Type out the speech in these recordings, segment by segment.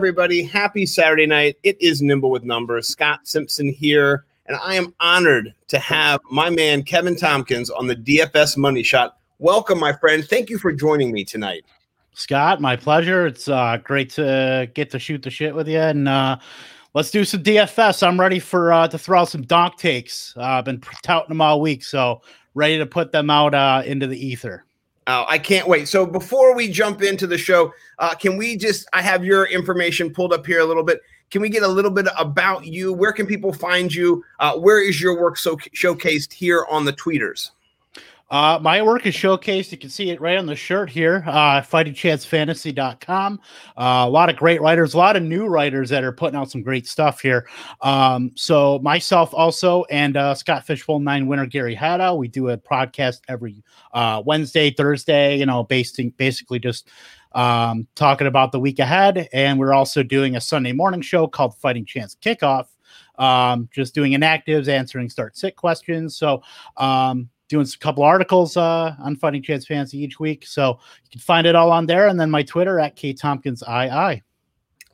Everybody. Happy Saturday night. It is Nimble with Numbers. Scott Simpson here, and I am honored to have my man, Kevin Tompkins, on the DFS Money Shot. Welcome, my friend. Thank you for joining me tonight. Scott, my pleasure. It's uh, great to get to shoot the shit with you. And uh, let's do some DFS. I'm ready for uh, to throw out some donk takes. Uh, I've been touting them all week, so ready to put them out uh, into the ether. Oh, I can't wait. So before we jump into the show, uh, can we just? I have your information pulled up here a little bit. Can we get a little bit about you? Where can people find you? Uh, where is your work so showcased here on the tweeters? Uh, my work is showcased. You can see it right on the shirt here, uh, fightingchancefantasy.com. Uh, a lot of great writers, a lot of new writers that are putting out some great stuff here. Um, so, myself also, and uh, Scott Fishbowl 9 winner Gary Haddow, we do a podcast every uh, Wednesday, Thursday, you know, basing, basically just um, talking about the week ahead. And we're also doing a Sunday morning show called Fighting Chance Kickoff, um, just doing inactives, answering start sit questions. So, um, doing a couple articles uh, on Fighting Fantasy each week. So you can find it all on there. And then my Twitter at K Tompkins II.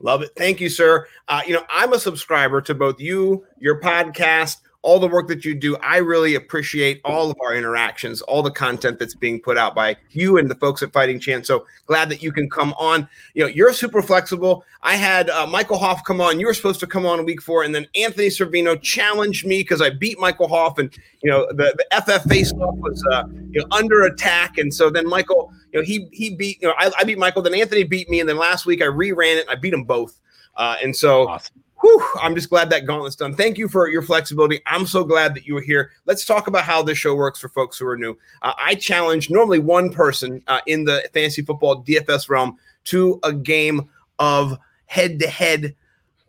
Love it. Thank you, sir. Uh, you know, I'm a subscriber to both you, your podcast, all the work that you do. I really appreciate all of our interactions, all the content that's being put out by you and the folks at Fighting Chance. So glad that you can come on. You know, you're super flexible. I had uh, Michael Hoff come on. You were supposed to come on week four, and then Anthony Servino challenged me because I beat Michael Hoff, and you know the, the FF faceoff was uh, you know under attack, and so then Michael, you know, he he beat you know I, I beat Michael, then Anthony beat me, and then last week I reran it. I beat them both. Uh, and so awesome whew, I'm just glad that gauntlet's done. Thank you for your flexibility. I'm so glad that you were here. Let's talk about how this show works for folks who are new. Uh, I challenge normally one person uh, in the fantasy football DFS realm to a game of head to head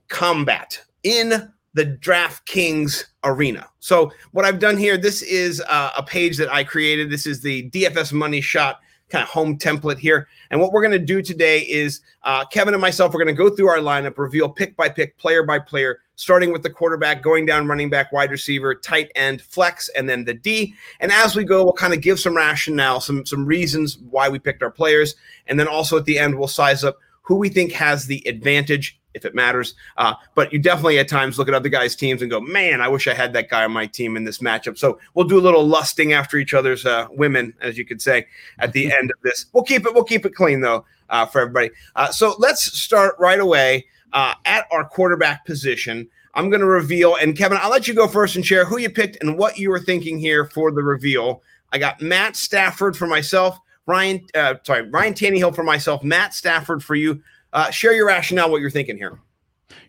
combat in the DraftKings arena. So, what I've done here, this is uh, a page that I created. This is the DFS Money Shot kind of home template here. And what we're going to do today is uh, Kevin and myself, we're going to go through our lineup, reveal pick by pick, player by player, starting with the quarterback, going down running back, wide receiver, tight end, flex, and then the D. And as we go, we'll kind of give some rationale, some some reasons why we picked our players, and then also at the end we'll size up who we think has the advantage if it matters. Uh, but you definitely at times look at other guys' teams and go, man, I wish I had that guy on my team in this matchup. So we'll do a little lusting after each other's uh, women, as you could say, at the end of this. We'll keep it. We'll keep it clean though uh, for everybody. Uh, so let's start right away uh, at our quarterback position. I'm going to reveal, and Kevin, I'll let you go first and share who you picked and what you were thinking here for the reveal. I got Matt Stafford for myself. Ryan, uh, sorry, Ryan Tannehill for myself, Matt Stafford for you. Uh, share your rationale, what you're thinking here.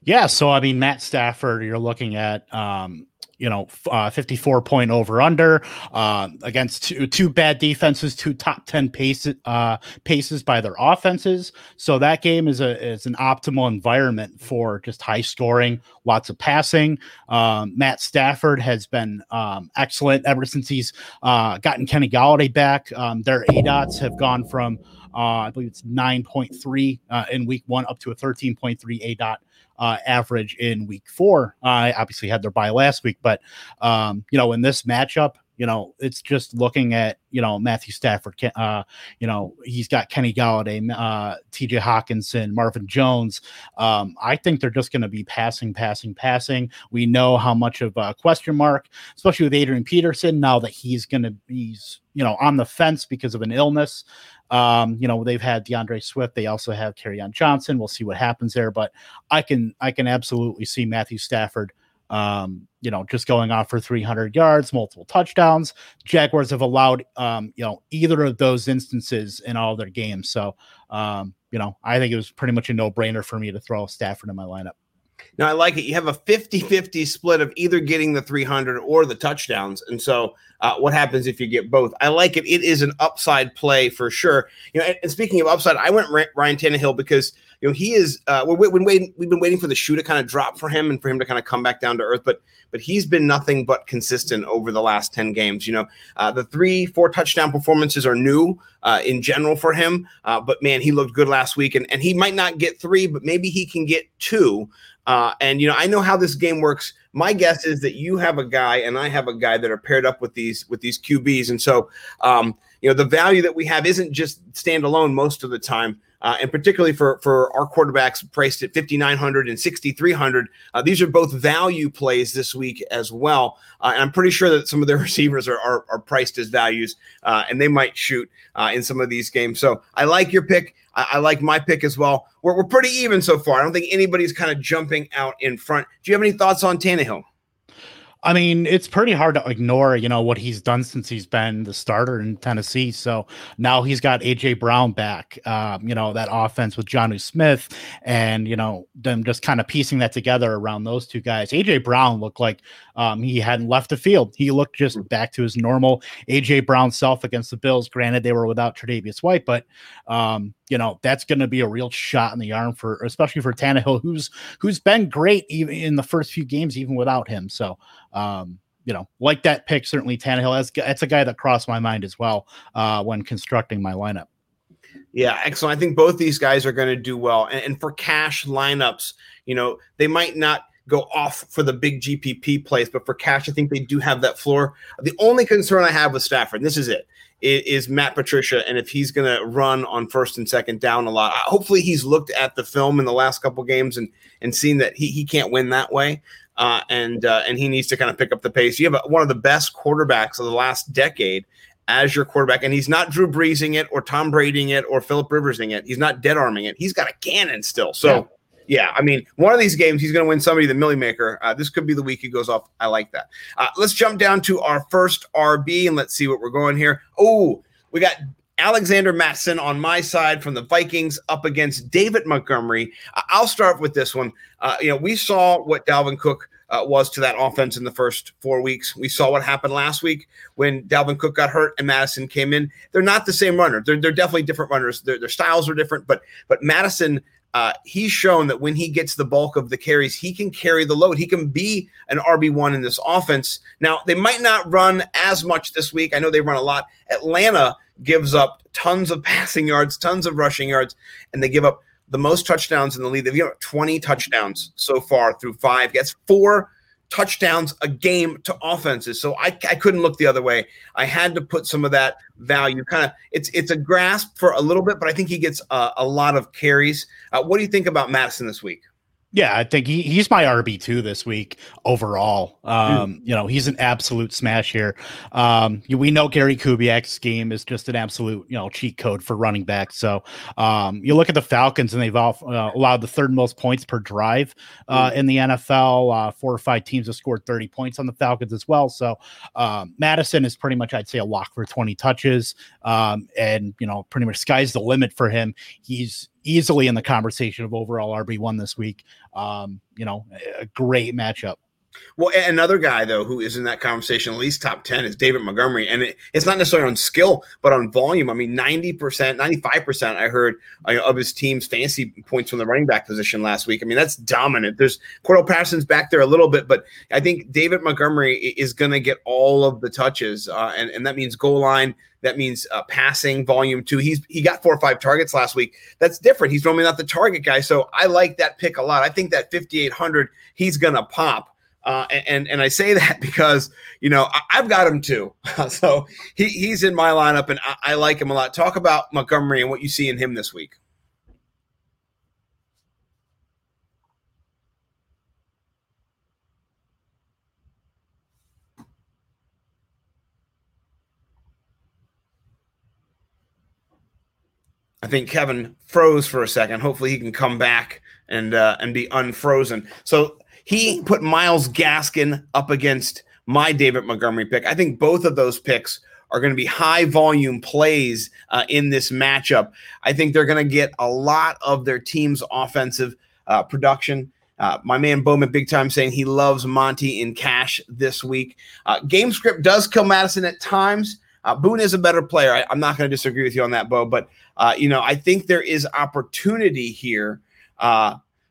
Yeah, so I mean, Matt Stafford, you're looking at um, you know, uh, 54 point over under uh, against two, two bad defenses, two top 10 paces, uh, paces by their offenses. So that game is a is an optimal environment for just high scoring, lots of passing. Um, Matt Stafford has been um, excellent ever since he's uh, gotten Kenny Golladay back. Um, their aDOTs have gone from I believe it's 9.3 uh, in week one up to a 13.3 aDOT uh, average in week four. I obviously had their bye last week, but um, you know, in this matchup, you know, it's just looking at you know Matthew Stafford. Uh, you know, he's got Kenny Golladay, uh, T.J. Hockenson, Marvin Jones. Um, I think they're just going to be passing, passing, passing. We know how much of a question mark, especially with Adrian Peterson, now that he's going to be you know on the fence because of an illness. Um, you know, they've had DeAndre Swift. They also have on Johnson. We'll see what happens there, but I can I can absolutely see Matthew Stafford. Um, you know, just going off for 300 yards, multiple touchdowns. Jaguars have allowed, um, you know, either of those instances in all their games. So, um, you know, I think it was pretty much a no brainer for me to throw Stafford in my lineup. Now I like it. You have a 50-50 split of either getting the 300 or the touchdowns. And so uh, what happens if you get both? I like it. It is an upside play for sure. You know, and, and speaking of upside, I went Ryan Tannehill because you know he is. Uh, we're, we're waiting. We've been waiting for the shoe to kind of drop for him and for him to kind of come back down to earth. But but he's been nothing but consistent over the last 10 games. You know, uh, the three, four touchdown performances are new uh, in general for him. Uh, but man, he looked good last week, and, and he might not get three, but maybe he can get two. Uh, and you know, I know how this game works. My guess is that you have a guy and I have a guy that are paired up with these with these QBs, and so um, you know the value that we have isn't just standalone most of the time. Uh, and particularly for for our quarterbacks priced at 5900 and 6300 uh, these are both value plays this week as well. Uh, and i'm pretty sure that some of their receivers are are, are priced as values uh, and they might shoot uh, in some of these games. So i like your pick. I, I like my pick as well. We're, we're pretty even so far. I don't think anybody's kind of jumping out in front. Do you have any thoughts on Tannehill? I mean, it's pretty hard to ignore, you know, what he's done since he's been the starter in Tennessee. So now he's got AJ Brown back. Um, you know, that offense with Jonnu Smith and, you know, them just kind of piecing that together around those two guys. AJ Brown looked like um, he hadn't left the field. He looked just hmm. back to his normal AJ Brown self against the Bills. Granted, they were without Tre'Davious White, but um, you know that's going to be a real shot in the arm for, especially for Tannehill, who's who's been great even in the first few games, even without him. So, um, you know, like that pick, certainly Tannehill. That's that's a guy that crossed my mind as well uh, when constructing my lineup. Yeah, excellent. I think both these guys are going to do well, and, and for cash lineups, you know, they might not go off for the big GPP plays, but for cash, I think they do have that floor. The only concern I have with Stafford, this is it, is Matt Patricia, and if he's going to run on first and second down a lot. Hopefully, he's looked at the film in the last couple games and and seen that he he can't win that way. Uh, and uh, and he needs to kind of pick up the pace. You have one of the best quarterbacks of the last decade as your quarterback, and he's not Drew Breesing it or Tom Bradying it or Philip Riversing it. He's not dead arming it. He's got a cannon still. So. Yeah yeah, I mean, one of these games he's going to win somebody the Milly Maker. Uh, this could be the week he goes off. I like that. Uh, let's jump down to our first RB and let's see what we're going here. Oh, we got Alexander Mattison on my side from the Vikings up against David Montgomery. I'll start with this one. Uh, you know, we saw what Dalvin Cook uh, was to that offense in the first four weeks. We saw what happened last week when Dalvin Cook got hurt and Mattison came in. They're not the same runner. They're, they're definitely different runners. Their, their styles are different, but but Mattison uh, he's shown that when he gets the bulk of the carries, he can carry the load. He can be an RB1 in this offense. Now, they might not run as much this week. I know they run a lot. Atlanta gives up tons of passing yards, tons of rushing yards, and they give up the most touchdowns in the league. They've up 20 touchdowns so far through five. Gets four touchdowns a game to offenses. So I, I couldn't look the other way. I had to put some of that value. Kind of, it's it's a grasp for a little bit, but I think he gets a, a lot of carries. Uh, what do you think about Mattison this week? Yeah, I think he, he's my RB two this week overall. Um, mm. You know, he's an absolute smash here. Um, we know Gary Kubiak's game is just an absolute you know cheat code for running back. So um, you look at the Falcons and they've all, uh, allowed the third most points per drive uh, mm. in the NFL. Uh, four or five teams have scored thirty points on the Falcons as well. So um, Mattison is pretty much I'd say a lock for twenty touches, um, and you know pretty much sky's the limit for him. He's easily in the conversation of overall RB1 this week. Um, you know, a great matchup. Well, another guy though who is in that conversation, at least top ten, is David Montgomery, and it, it's not necessarily on skill, but on volume. I mean, ninety percent, ninety-five percent, I heard uh, of his team's fancy points from the running back position last week. I mean, that's dominant. There's Cordarrelle Patterson's back there a little bit, but I think David Montgomery is going to get all of the touches, uh, and and that means goal line. That means uh, passing volume too. He's he got four or five targets last week. That's different. He's normally not the target guy, so I like that pick a lot. I think that 5800 he's gonna pop. Uh, and and I say that because you know I, have got him too, so he, he's in my lineup, and I, I like him a lot. Talk about Montgomery and what you see in him this week. I think Kevin froze for a second. Hopefully, he can come back and uh, and be unfrozen. So he put Myles Gaskin up against my David Montgomery pick. I think both of those picks are going to be high volume plays uh, in this matchup. I think they're going to get a lot of their team's offensive uh, production. Uh, my man Bowman, big time, saying he loves Monty in cash this week. Uh, game script does kill Mattison at times. Uh, Boone is a better player. I, am not going to disagree with you on that, Bo. But uh, you know, I think there is opportunity here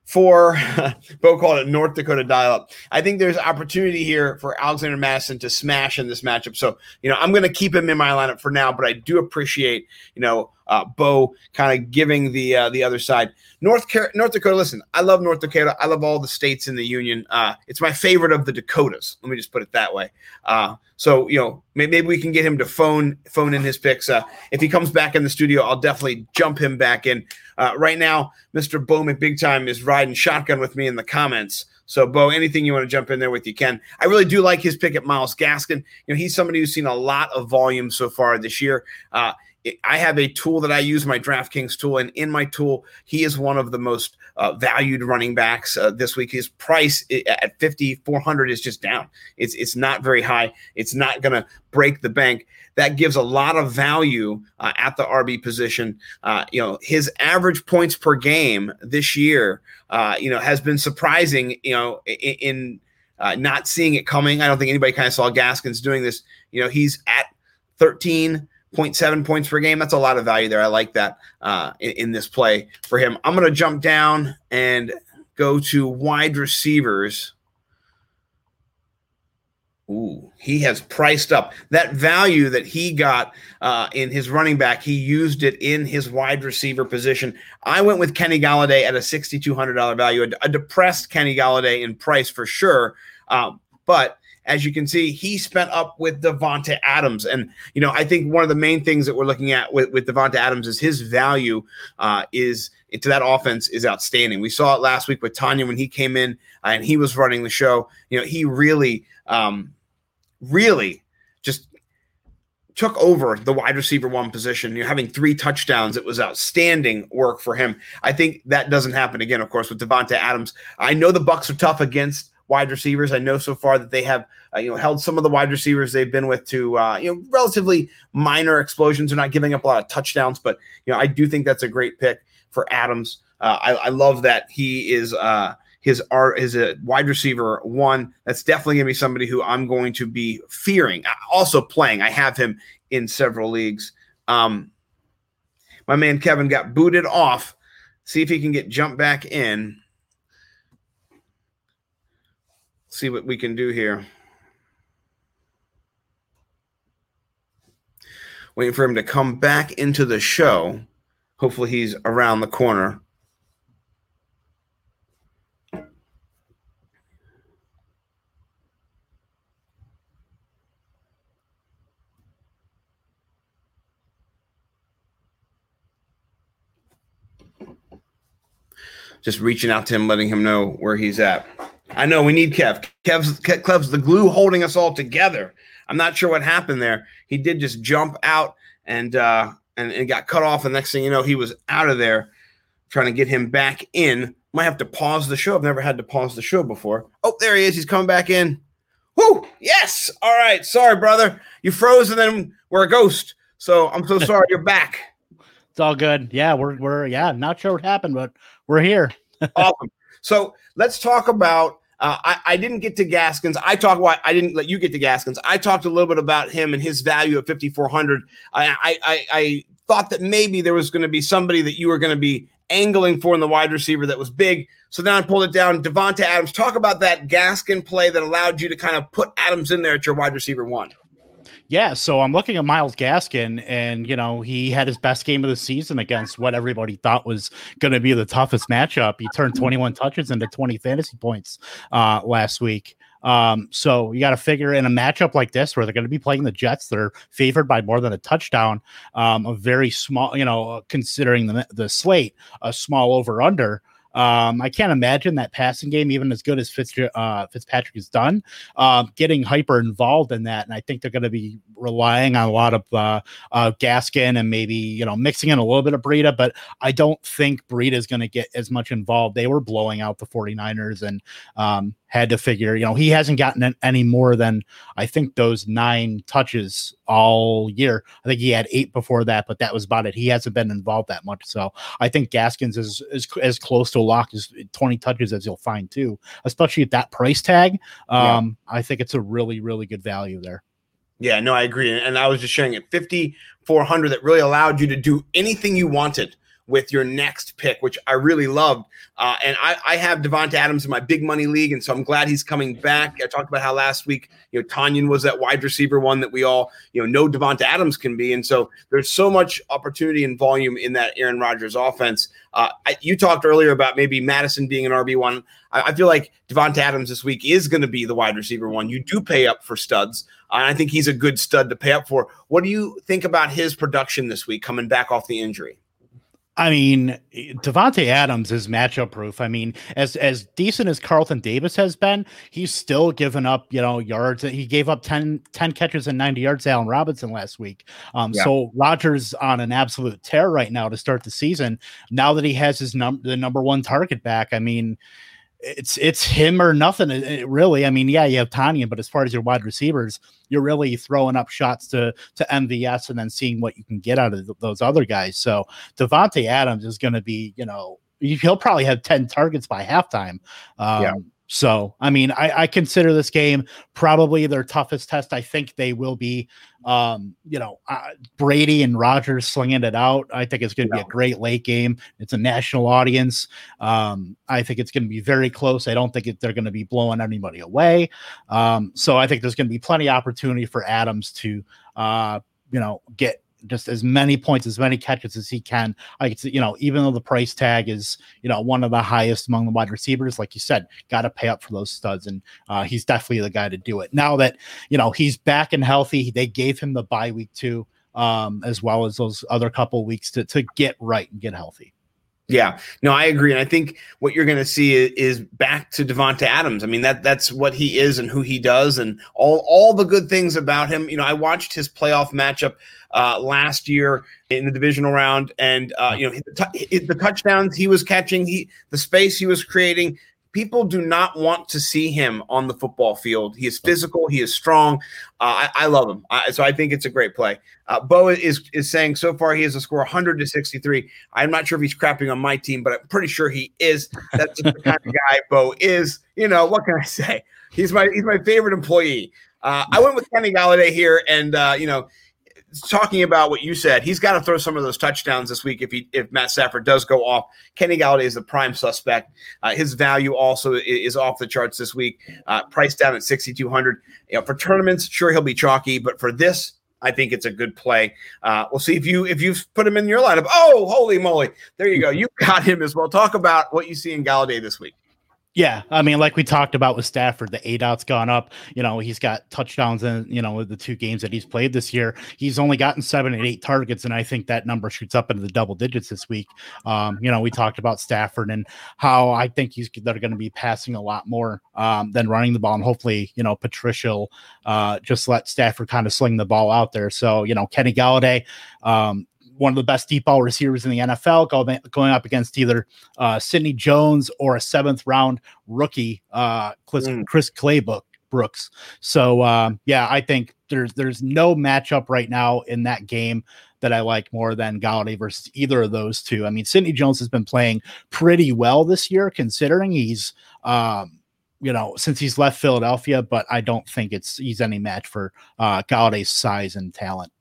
for Bo called it North Dakota dial up. I think there's opportunity here for Alexander Mattison to smash in this matchup. So, you know, I'm going to keep him in my lineup for now, but I do appreciate, you know, uh, Bo kind of giving the uh, the other side. North Car- North Dakota. Listen, I love North Dakota. I love all the states in the union. Uh, it's my favorite of the Dakotas. Let me just put it that way. Uh, so you know, maybe, maybe, we can get him to phone phone in his picks. Uh, if he comes back in the studio, I'll definitely jump him back in. Uh, right now, Mr. Bo Big Time is riding shotgun with me in the comments. So, Bo, anything you want to jump in there with, you can. I really do like his pick at Myles Gaskin. You know, he's somebody who's seen a lot of volume so far this year. Uh, I have a tool that I use, my DraftKings tool, and in my tool, he is one of the most uh, valued running backs uh, this week. His price at 5,400 is just down. It's it's not very high. It's not going to break the bank. That gives a lot of value uh, at the RB position. Uh, you know, his average points per game this year, uh, you know, has been surprising. You know, in, in uh, not seeing it coming. I don't think anybody kind of saw Gaskins doing this. You know, he's at 13 0.7 points per game. That's a lot of value there. I like that uh, in, in this play for him. I'm going to jump down and go to wide receivers. Ooh, he has priced up that value that he got uh, in his running back. He used it in his wide receiver position. I went with Kenny Golladay at a $6,200 value, a, a, depressed Kenny Golladay in price for sure. Um, but as you can see, he spent up with Davante Adams, and you know I think one of the main things that we're looking at with, with Davante Adams is his value uh, is into that offense is outstanding. We saw it last week with Tonyan when he came in uh, and he was running the show. You know, he really, um, really just took over the wide receiver one position. You're having three touchdowns. It was outstanding work for him. I think that doesn't happen again, of course, with Davante Adams. I know the Bucs are tough against wide receivers. I know so far that they have uh, you know held some of the wide receivers they've been with to uh, you know relatively minor explosions. They're not giving up a lot of touchdowns, but you know I do think that's a great pick for Adams. Uh, I, I, love that he is uh, his art is a wide receiver one. That's definitely going to be somebody who I'm going to be fearing. Uh, also playing, I have him in several leagues. Um, my man Kevin got booted off. See if he can get jumped back in. See what we can do here. Waiting for him to come back into the show. Hopefully, he's around the corner. Just reaching out to him, letting him know where he's at. I know we need Kev. Kev's Kev's the glue holding us all together. I'm not sure what happened there. He did just jump out and uh and, and got cut off. And next thing you know, he was out of there trying to get him back in. Might have to pause the show. I've never had to pause the show before. Oh, there he is. He's coming back in. Whoo! Yes. All right. Sorry, brother. You froze and then we're a ghost. So I'm so sorry. You're back. It's all good. Yeah, we're we're yeah, not sure what happened, but we're here. awesome. So let's talk about. Uh, I, I, didn't get to Gaskins. I talked. Why I didn't let you get to Gaskins. I talked a little bit about him and his value at 5400. I, I, I thought that maybe there was going to be somebody that you were going to be angling for in the wide receiver that was big. So then I pulled it down. Davante Adams. Talk about that Gaskin play that allowed you to kind of put Adams in there at your wide receiver one. Yeah, so I'm looking at Myles Gaskin, and you know he had his best game of the season against what everybody thought was going to be the toughest matchup. He turned 21 touches into 20 fantasy points uh, last week. Um, so you got to figure in a matchup like this where they're going to be playing the Jets, they're favored by more than a touchdown. Um, a very small, you know, considering the the slate, a small over under. Um, I can't imagine that passing game, even as good as Fitz, uh, Fitzpatrick has done, uh, getting hyper involved in that. And I think they're going to be relying on a lot of uh, uh, Gaskin and maybe you know mixing in a little bit of Breida. But I don't think Breida is going to get as much involved. They were blowing out the 49ers, and um, had to figure, you know, he hasn't gotten any more than I think those nine touches all year. I think he had eight before that, but that was about it. He hasn't been involved that much. So I think Gaskins is is as close to a lock as 20 touches as you'll find too, especially at that price tag. Um, yeah. I think it's a really, really good value there. Yeah, no, I agree. And I was just sharing it 5,400 that really allowed you to do anything you wanted with your next pick, which I really loved. Uh, and I, I have Davante Adams in my big money league, and so I'm glad he's coming back. I talked about how last week, you know, Tonyan was that wide receiver one that we all, you know, know Davante Adams can be. And so there's so much opportunity and volume in that Aaron Rodgers offense. Uh, I, you talked earlier about maybe Mattison being an RB one. I, I, feel like Davante Adams this week is going to be the wide receiver one. You do pay up for studs. Uh, I think he's a good stud to pay up for. What do you think about his production this week coming back off the injury? I mean, Davante Adams is matchup proof. I mean, as as decent as Carlton Davis has been, he's still given up, you know, yards. He gave up 10, 10 catches and 90 yards to Allen Robinson last week. Um, yeah. so Rodgers on an absolute tear right now to start the season. Now that he has his number the number one target back, I mean, it's it's him or nothing. It, really, I mean, yeah, you have Tonyan but as far as your wide receivers, you're really throwing up shots to to MVS and then seeing what you can get out of th- those other guys. So Davante Adams is going to be, you know, he'll probably have ten targets by halftime. Um, yeah. So, I mean, I, I, consider this game probably their toughest test. I think they will be, um, you know, uh, Brady and Rodgers slinging it out. I think it's going to be a great late game. It's a national audience. Um, I think it's going to be very close. I don't think it, they're going to be blowing anybody away. Um, so I think there's going to be plenty of opportunity for Adams to, uh, you know, get just as many points, as many catches as he can. Like you know, even though the price tag is you know one of the highest among the wide receivers, like you said, got to pay up for those studs, and uh, he's definitely the guy to do it. Now that you know he's back and healthy, they gave him the bye week too, um, as well as those other couple weeks to to get right and get healthy. Yeah, no, I agree, and I think what you're going to see is, back to Davante Adams. I mean that that's what he is and who he does, and all all the good things about him. You know, I watched his playoff matchup uh, last year in the divisional round, and uh, you know the, t- the touchdowns he was catching, he the space he was creating people do not want to see him on the football field. He is physical. He is strong. Uh, I, I, love him. So I think it's a great play. Uh, Bo is is saying so far he has a score 100 to 63. I'm not sure if he's crapping on my team, but I'm pretty sure he is. That's the kind of guy Bo is. You know what can I say? He's my he's my favorite employee. Uh, I went with Kenny Golladay here, and uh, you know talking about what you said, he's got to throw some of those touchdowns this week if he if Matt Stafford does go off. Kenny Golladay is the prime suspect. Uh, his value also is off the charts this week, uh, down at sixty two hundred. You know, for tournaments, sure he'll be chalky, but for this, I think it's a good play. Uh, we'll see if you if you've put him in your lineup. Oh, holy moly! There you go. You got him as well. Talk about what you see in Golladay this week. Yeah, I mean, like we talked about with Stafford, the aDOT's gone up. You know, he's got touchdowns in you know the two games that he's played this year. He's only gotten seven and eight targets, and I think that number shoots up into the double digits this week. Um, you know, we talked about Stafford and how I think he's they're going to be passing a lot more um, than running the ball, and hopefully, you know, Patricia uh, just let Stafford kind of sling the ball out there. So, you know, Kenny Golladay, Um, one of the best deep ball receivers in the NFL, going, going up against either uh, Sidney Jones or a seventh round rookie, uh, Chris, mm. Chris Claybook Brooks. So um, yeah, I think there's there's no matchup right now in that game that I like more than Golladay versus either of those two. I mean, Sidney Jones has been playing pretty well this year, considering he's um, you know since he's left Philadelphia, but I don't think it's he's any match for uh, Golladay's size and talent.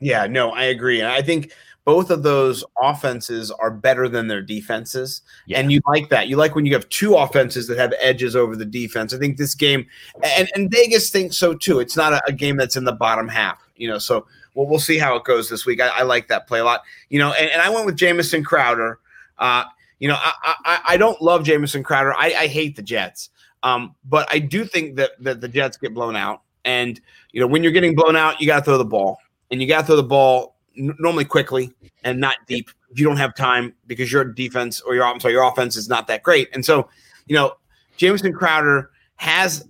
Yeah, no, I agree. And I think both of those offenses are better than their defenses. Yeah. And you like that. You like when you have two offenses that have edges over the defense. I think this game, and, and Vegas thinks so too. It's not a, a game that's in the bottom half, you know. So well, we'll see how it goes this week. I, I like that play a lot, you know. And, and I went with Jamison Crowder. Uh, you know, I, I, I don't love Jamison Crowder. I, I hate the Jets. Um, but I do think that, that the Jets get blown out. And, you know, when you're getting blown out, you got to throw the ball and you got to throw the ball n- normally quickly and not deep if you don't have time because your defense or your I'm sorry, your offense is not that great. And so, you know, Jamison Crowder has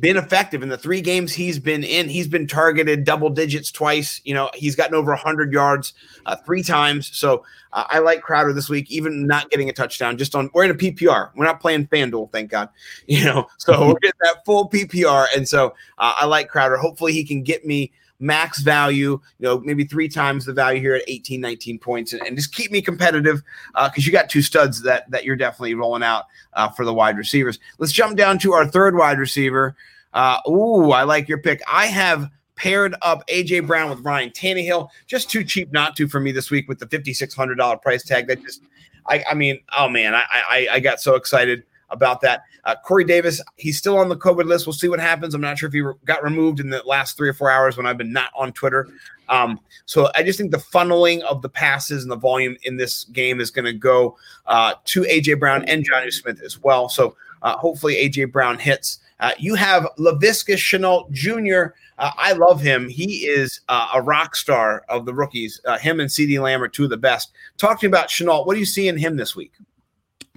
been effective in the three games he's been in. He's been targeted double digits twice. You know, he's gotten over 100 yards uh, three times. So uh, I like Crowder this week, even not getting a touchdown. Just on we're in a PPR. We're not playing FanDuel, thank God. You know, so we're getting that full PPR, and so uh, I like Crowder. Hopefully, he can get me max value, you know, maybe three times the value here at 18, 19 points, and, and just keep me competitive because uh, you got two studs that that you're definitely rolling out uh, for the wide receivers. Let's jump down to our third wide receiver. Uh, ooh, I like your pick. I have paired up AJ Brown with Ryan Tannehill. Just too cheap not to for me this week with the $5,600 price tag. That just, I, I mean, oh man, I, I, I got so excited about that. Uh, Corey Davis, he's still on the COVID list. We'll see what happens. I'm not sure if he re- got removed in the last three or four hours when I've been not on Twitter. Um, so I just think the funneling of the passes and the volume in this game is going to go uh, to AJ Brown and Jonnu Smith as well. So uh, hopefully AJ Brown hits. Uh, you have Laviska Shenault Jr. Uh, I love him. He is uh, a rock star of the rookies. Him and CeeDee Lamb are two of the best. Talk to me about Shenault. What do you see in him this week?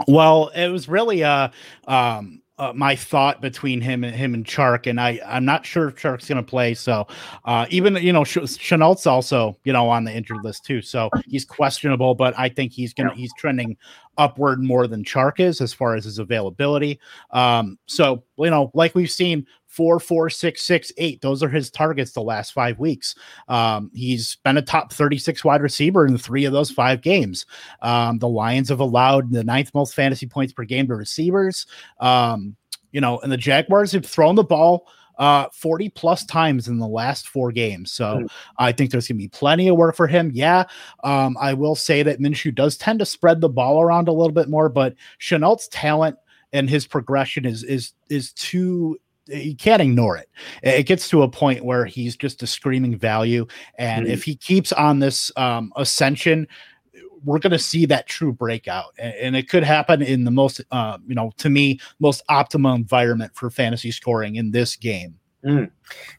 Well, it was really uh, um, uh, my thought between him and him and Chark, and I I'm not sure if Chark's going to play. So uh, even you know Ch- Shenault's also you know on the injured list too, so he's questionable. But I think he's gonna he's trending upward more than Chark is as far as his availability. Um, so you know, like we've seen four, four, six, six, eight. Those are his targets the last five weeks. Um, he's been a top 36 wide receiver in three of those five games. Um, the Lions have allowed the ninth most fantasy points per game to receivers. Um, you know, and the Jaguars have thrown the ball uh 40 plus times in the last four games. So mm. I think there's gonna be plenty of work for him. Yeah. Um, I will say that Minshew does tend to spread the ball around a little bit more, but Shenault's talent and his progression is is is too you can't ignore it. It gets to a point where he's just a screaming value, and mm-hmm. if he keeps on this um, ascension, we're going to see that true breakout, and, and, it could happen in the most, uh, you know, to me, most optimal environment for fantasy scoring in this game. Mm.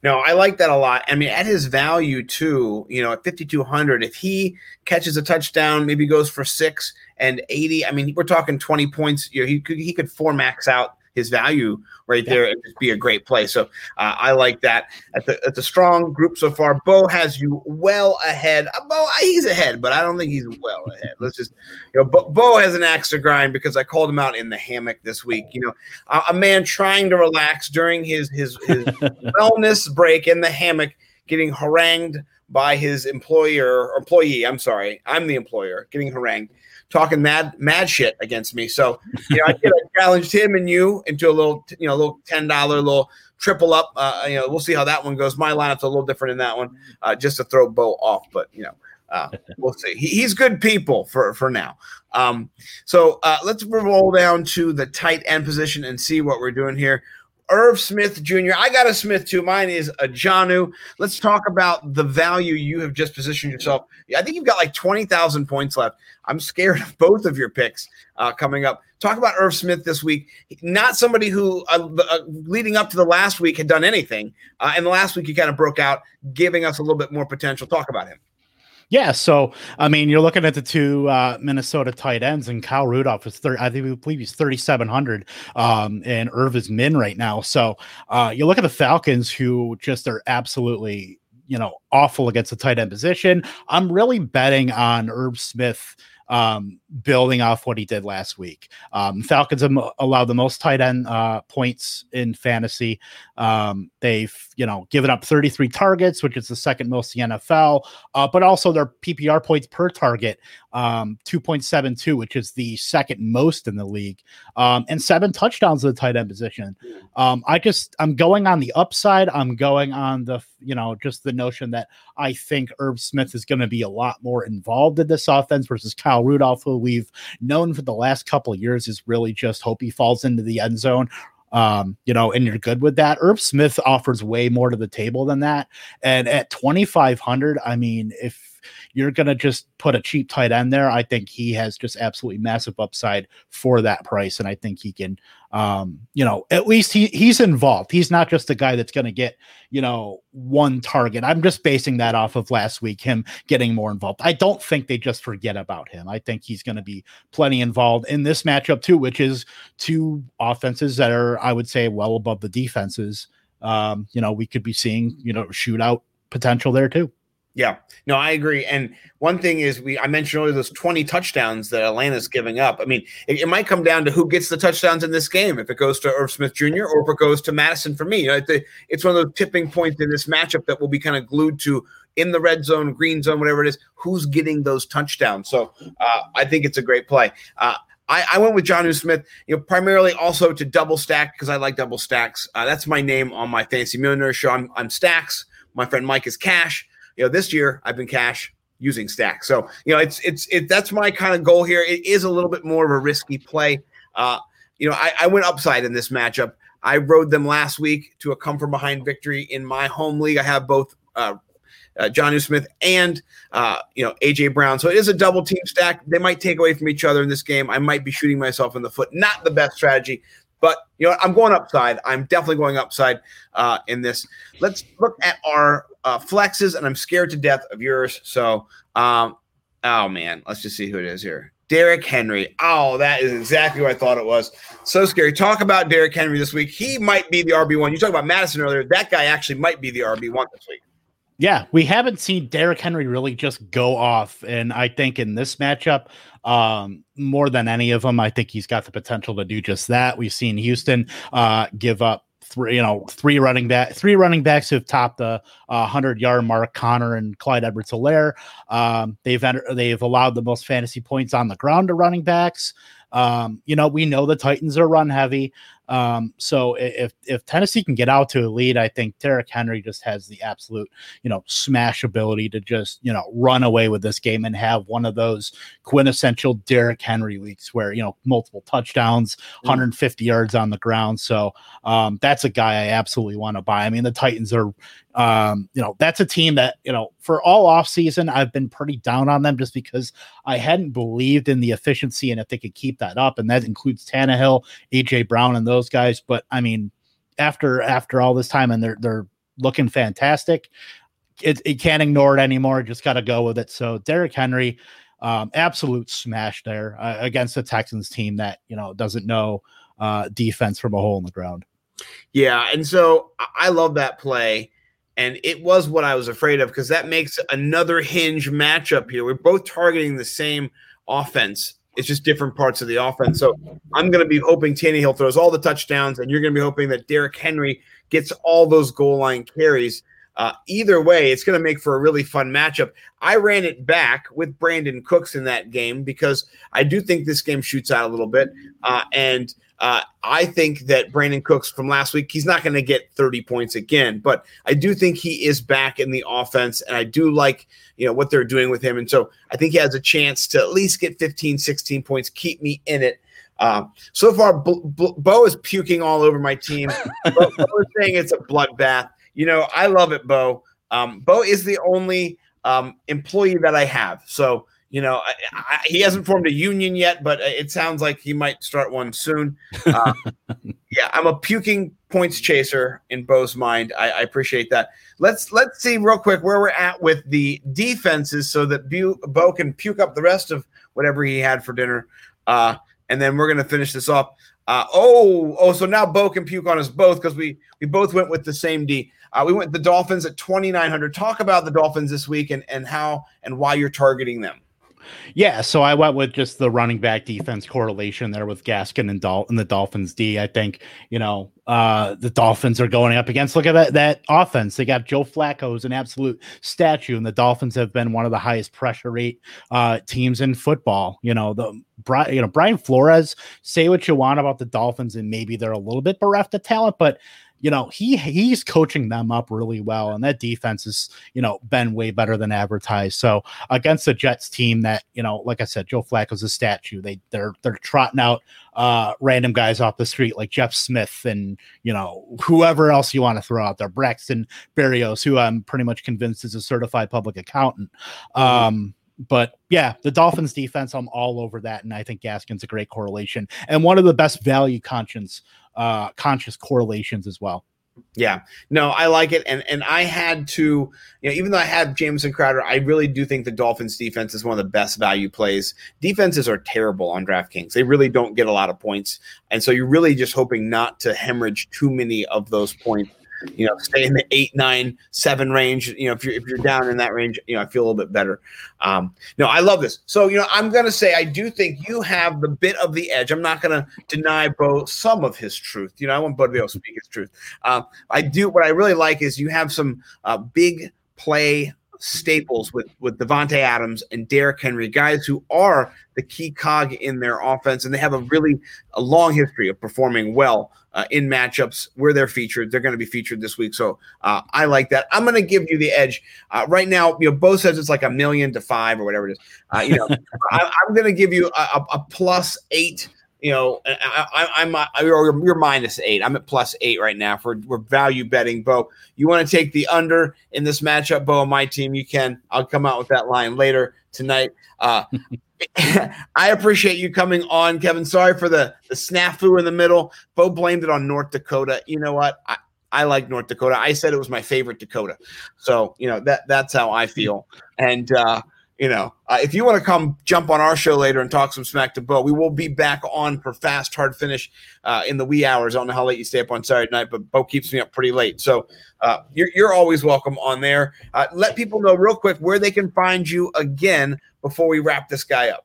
No, I like that a lot. I mean, at his value too, you know, at 5,200, if he catches a touchdown, maybe goes for six and 80, I mean, we're talking 20 points. You know, he could, he could four max out his value right there and just be a great play. So uh, I like that. At the at the strong group so far, Bo has you well ahead. Uh, Bo, he's ahead, but I don't think he's well ahead. Let's just, you know, Bo, Bo has an axe to grind because I called him out in the hammock this week. You know, a, a man trying to relax during his his, his wellness break in the hammock, getting harangued by his employer employee. I'm sorry, I'm the employer getting harangued talking mad mad shit against me. So you know, I, I challenged him and you into a little you know a little ten dollar little triple up. Uh, you know, we'll see how that one goes. My lineup's a little different in that one, uh, just to throw Bo off. But you know, uh, we'll see. He, he's good people for for now. Um, so uh, let's roll down to the tight end position and see what we're doing here. Irv Smith Jr. I got a Smith too. Mine is a Jonnu. Let's talk about the value you have just positioned yourself. I think you've got like 20,000 points left. I'm scared of both of your picks uh, coming up. Talk about Irv Smith this week. Not somebody who, uh, uh, leading up to the last week, had done anything. Uh, and the last week, he kind of broke out, giving us a little bit more potential. Talk about him. Yeah, so I mean, you're looking at the two uh, Minnesota tight ends, and Kyle Rudolph is thirty. I think we believe he's thirty seven hundred, um, and Irv is min right now. So uh, you look at the Falcons, who just are absolutely you know awful against the tight end position. I'm really betting on Irv Smith um, building off what he did last week. Um, Falcons have allowed the most tight end uh, points in fantasy. Um, they've you know given up 33 targets, which is the second most in the NFL, uh, but also their PPR points per target, um, 2.72, which is the second most in the league, um, and seven touchdowns at the tight end position. Um, I just I'm going on the upside. I'm going on the you know just the notion that I think Irv Smith is going to be a lot more involved in this offense versus Kyle Rudolph, who we've known for the last couple of years is really just hope he falls into the end zone. Um, you know, and you're good with that. Irv Smith offers way more to the table than that. And at 2,500, I mean, if you're going to just put a cheap tight end there, I think he has just absolutely massive upside for that price. And I think he can, um, you know, at least he he's involved. He's not just a guy that's going to get, you know, one target. I'm just basing that off of last week, him getting more involved. I don't think they just forget about him. I think he's going to be plenty involved in this matchup too, which is two offenses that are, I would say, well above the defenses. Um, you know, we could be seeing, you know, shootout potential there too. Yeah, no, I agree. And one thing is, we I mentioned earlier those twenty touchdowns that Atlanta's giving up. I mean, it, it, might come down to who gets the touchdowns in this game. If it goes to Irv Smith Jr. or if it goes to Mattison, for me, you know, it's, one of those tipping points in this matchup that will be kind of glued to in the red zone, green zone, whatever it is. Who's getting those touchdowns? So uh, I think it's a great play. Uh, I, went with Jonnu Smith, you know, primarily also to double stack because I like double stacks. Uh, that's my name on my Fantasy Millionaire show. I'm, I'm Stacks My friend Mike is cash. You know, this year I've been cash using stack. So, you know, it's it's it that's my kind of goal here. It is a little bit more of a risky play. Uh, you know, I, I went upside in this matchup. I rode them last week to a come from behind victory in my home league. I have both uh, uh, Jonnu Smith and uh, you know AJ Brown. So it is a double team stack. They might take away from each other in this game. I might be shooting myself in the foot. Not the best strategy, but you know I'm going upside. I'm definitely going upside uh, in this. Let's look at our uh, flexes, and I'm scared to death of yours. So, um, oh man, let's just see who it is here. Derrick Henry. Oh, that is exactly what I thought it was. So scary. Talk about Derrick Henry this week. He might be the RB1. You talked about Mattison earlier. That guy actually might be the RB1 this week. Yeah, we haven't seen Derrick Henry really just go off. And I think in this matchup, um, more than any of them, I think he's got the potential to do just that. We've seen Houston uh, give up three, you know, three running back, three running backs who've topped the uh, hundred yard mark. Conner and Clyde Edwards-Helaire. Um, they've enter- they've allowed the most fantasy points on the ground to running backs. Um, you know, we know the Titans are run heavy. Um, so if if Tennessee can get out to a lead, I think Derrick Henry just has the absolute, you know, smash ability to just, you know, run away with this game and have one of those quintessential Derrick Henry weeks where, you know, multiple touchdowns, mm. 150 yards on the ground. So um, that's a guy I absolutely want to buy. I mean, the Titans are, um, you know, that's a team that, you know, for all off season, I've been pretty down on them just because I hadn't believed in the efficiency and if they could keep that up. And that includes Tannehill, AJ Brown, and those guys. But I mean, after after all this time and they're they're looking fantastic. It, it can't ignore it anymore. Just got to go with it. So Derrick Henry, um, absolute smash there uh, against the Texans team that you know doesn't know uh, defense from a hole in the ground. Yeah, and so I love that play, and it was what I was afraid of because that makes another hinge matchup here. We're both targeting the same offense. It's just different parts of the offense. So I'm going to be hoping Tannehill throws all the touchdowns, and you're going to be hoping that Derrick Henry gets all those goal line carries. Uh, either way, it's going to make for a really fun matchup. I ran it back with Brandin Cooks in that game because I do think this game shoots out a little bit. Uh, and uh, I think that Brandin Cooks from last week, he's not going to get 30 points again, but I do think he is back in the offense, and I do like you know what they're doing with him, and so I think he has a chance to at least get 15, 16 points, keep me in it. Uh, so far, B- B- Bo is puking all over my team. Bo, Bo is saying it's a bloodbath. You know, I love it, Bo. Um, Bo is the only um, employee that I have, so you know, I, I, he hasn't formed a union yet, but it sounds like he might start one soon. Uh, yeah, I'm a puking points chaser in Bo's mind. I, I, appreciate that. Let's let's see real quick where we're at with the defenses, so that Bo can puke up the rest of whatever he had for dinner, uh, and then we're gonna finish this off. Uh, oh, oh, so now Bo can puke on us both because we we both went with the same D. Uh, we went the Dolphins at 2,900. Talk about the Dolphins this week and and how and why you're targeting them. Yeah, so I went with just the running back defense correlation there with Gaskin and, the Dolphins D. I think you know uh, the Dolphins are going up against. Look at that that offense. They got Joe Flacco as an absolute statue, and the Dolphins have been one of the highest pressure rate uh, teams in football. You know the you know Brian Flores. Say what you want about the Dolphins, and maybe they're a little bit bereft of talent, but you know, he he's coaching them up really well, and that defense has, you know, been way better than advertised. So against the Jets team that, you know, like I said, Joe Flacco's a statue. They they're they're trotting out uh random guys off the street like Jeff Smith and you know whoever else you want to throw out there, Braxton Berrios, who I'm pretty much convinced is a certified public accountant. Mm-hmm. Um but yeah, the Dolphins defense, I'm all over that. And I think Gaskin's a great correlation and one of the best value conscience uh, conscious correlations as well. Yeah, no, I like it, and and I had to, you know, even though I had Jamison Crowder, I really do think the Dolphins' defense is one of the best value plays. Defenses are terrible on DraftKings; they really don't get a lot of points, and so you're really just hoping not to hemorrhage too many of those points you know, stay in the eight, nine, seven range. You know, if you're if you're down in that range, you know, I feel a little bit better. Um, no, I love this. So, you know, I'm gonna say I do think you have the bit of the edge. I'm not gonna deny Bo some of his truth. You know, I want Bo to be able to speak his truth. Uh, I do. What I really like is you have some uh, big play staples with with Davante Adams and Derrick Henry, guys who are the key cog in their offense, and they have a really a long history of performing well uh, in matchups where they're featured. They're going to be featured this week, so uh, I like that. I'm going to give you the edge uh, right now. You know, Bo says it's like a million to five or whatever it is. Uh, you know, I, am going to give you a, a plus eight you know, I, am you're, you're minus eight. I'm at plus eight right now for we're value betting. Bo, you want to take the under in this matchup, Bo, on my team? You can. I'll come out with that line later tonight. Uh, I appreciate you coming on, Kevin. Sorry for the the snafu in the middle. Bo blamed it on North Dakota. You know what? I, I like North Dakota. I said it was my favorite Dakota. So, you know, that that's how I feel. And uh, you know, uh, if you want to come jump on our show later and talk some smack to Bo, we will be back on for fast hard finish uh, in the wee hours. I don't know how late you stay up on Saturday night, but Bo keeps me up pretty late. So uh, you're, you're always welcome on there. Uh, let people know real quick where they can find you again before we wrap this guy up.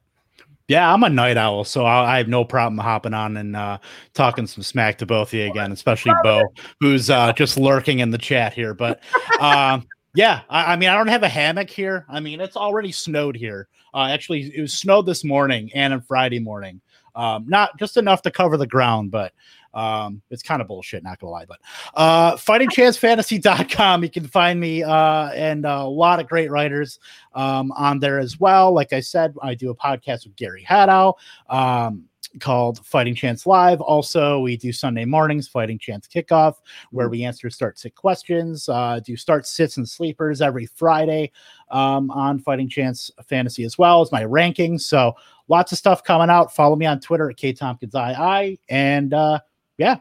Yeah, I'm a night owl, so I have no problem hopping on and uh, talking some smack to both of you again, especially Bo, who's uh, just lurking in the chat here. But um, yeah, I, I, mean, I don't have a hammock here. I mean, it's already snowed here. Uh, actually, it was snowed this morning and on Friday morning. Um, not just enough to cover the ground, but um, it's kind of bullshit, not gonna lie. But uh, fightingchancefantasy.com, you can find me uh, and a lot of great writers um, on there as well. Like I said, I do a podcast with Gary Hadow. Um, called Fighting Chance Live. Also, we do Sunday mornings, Fighting Chance Kickoff, where mm. we answer start sit questions, uh, do start sits and sleepers every Friday um, on Fighting Chance Fantasy as well as my rankings. So lots of stuff coming out. Follow me on Twitter at K Tompkins II. And uh, yeah,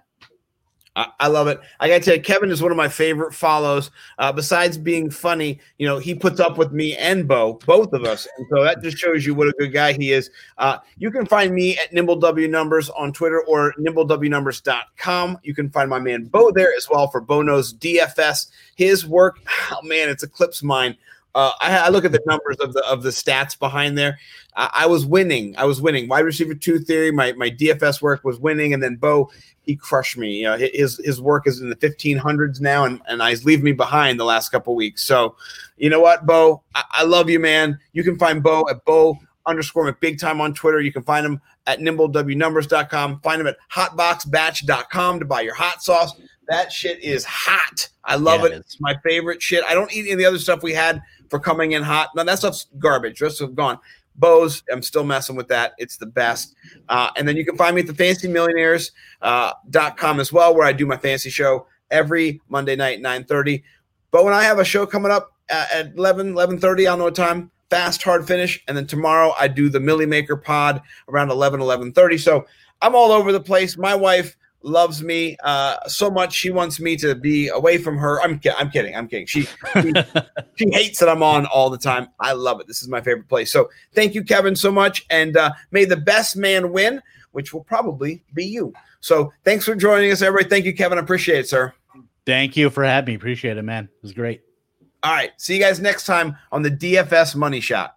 I, I love it. I got to tell you, Kevin is one of my favorite follows. Uh, besides being funny, you know, he puts up with me and Bo, both of us. And so that just shows you what a good guy he is. Uh, you can find me at Nimble W Numbers on Twitter or nimblewnumbers.com. You can find my man Bo there as well for Bono's DFS. His work, oh man, it's eclipsed mine. Uh, I, I, look at the numbers of the of the stats behind there. I, I, was winning. I was winning. Wide receiver two theory. My my DFS work was winning, and then Bo he crushed me. You know, his his work is in the fifteen hundreds now, and and he's leaving me behind the last couple weeks. So, you know what, Bo, I, I love you, man. You can find Bo at Bo underscore big time on Twitter. You can find him at nimblewnumbers.com. Find him at hotboxbatch.com to buy your hot sauce. That shit is hot. I love yeah, it. It's my favorite shit. I don't eat any of the other stuff we had for coming in hot. Now that stuff's garbage. Rest of gone. Bose, I'm still messing with that. It's the best. Uh, and then you can find me at the fantasymillionaires.com uh, as well, where I do my fantasy show every Monday night, 9.30. Bo and I have a show coming up at 11, 11.30. I don't know what time. Fast, hard finish. And then tomorrow I do the Milly Maker pod around 11, 11.30. So I'm all over the place. My wife loves me uh, so much. She wants me to be away from her. I'm, I'm kidding. I'm kidding. She, she, she, hates that I'm on all the time. I love it. This is my favorite place. So thank you, Kevin, so much. And uh, may the best man win, which will probably be you. So thanks for joining us, everybody. Thank you, Kevin. I appreciate it, sir. Thank you for having me. Appreciate it, man. It was great. All right. See you guys next time on the DFS Money Shot.